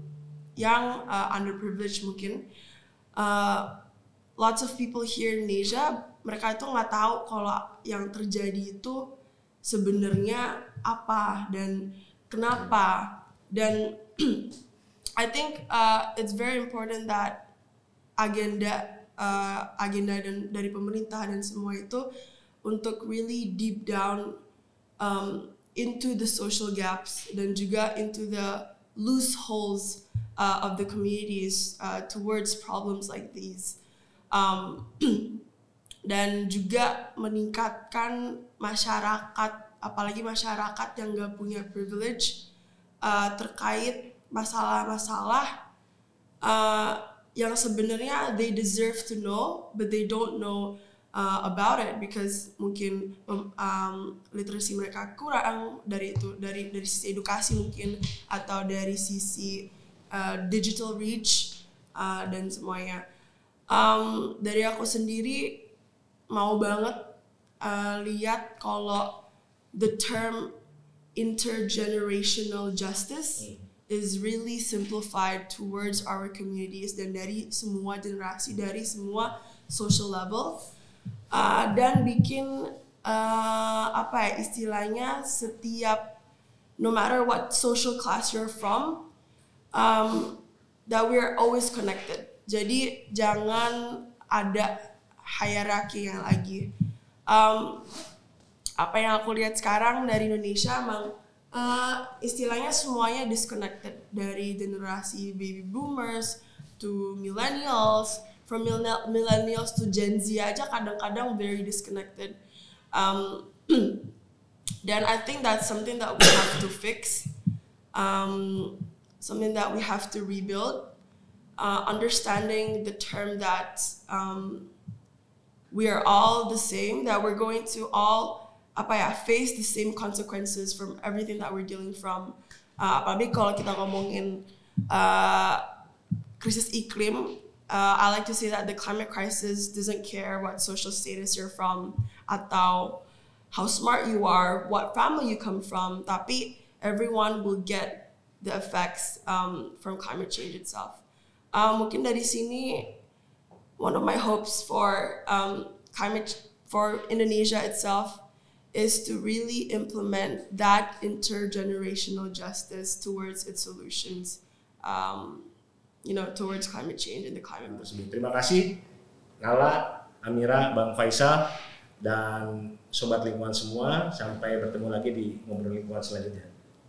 yang uh, underprivileged mungkin. Uh, lots of people here in Asia mereka itu nggak tahu kalau yang terjadi itu sebenarnya apa dan kenapa. Dan <clears throat> I think uh, it's very important that agenda uh, agenda dan dari pemerintah dan semua itu untuk really deep down um, into the social gaps dan juga into the loose holes uh, of the communities uh, towards problems like these. Um, <clears throat> dan juga meningkatkan masyarakat, apalagi masyarakat yang gak punya privilege uh, terkait masalah-masalah uh, yang sebenarnya they deserve to know, but they don't know uh, about it because mungkin um, um, literasi mereka kurang dari itu dari dari sisi edukasi mungkin atau dari sisi uh, digital reach uh, dan semuanya. Um, dari aku sendiri mau banget uh, lihat kalau the term intergenerational justice is really simplified towards our communities dan dari semua generasi dari semua social level uh, dan bikin uh, apa ya istilahnya setiap no matter what social class you're from um, that we're always connected. Jadi jangan ada hierarki yang lagi. Um, apa yang aku lihat sekarang dari Indonesia emang uh, istilahnya semuanya disconnected. Dari generasi baby boomers to millennials from millennials to Gen Z aja kadang-kadang very disconnected. Um, <clears throat> then I think that's something that we have to fix, um, something that we have to rebuild. Uh, understanding the term that um, we are all the same, that we're going to all apa ya face the same consequences from everything that we're dealing from. Uh, apalagi kalau kita ngomongin uh, krisis iklim, uh, I like to say that the climate crisis doesn't care what social status you're from atau how smart you are, what family you come from, tapi everyone will get the effects um, from climate change itself. Um, mungkin dari sini, one of my hopes for um, climate for Indonesia itself is to really implement that intergenerational justice towards its solutions. Um, you know, towards climate change and the climate movement. Terima kasih Nala, Amira, Bang Faisal, dan Sobat Lingkungan semua. Sampai bertemu lagi di Ngobrol Lingkungan selanjutnya.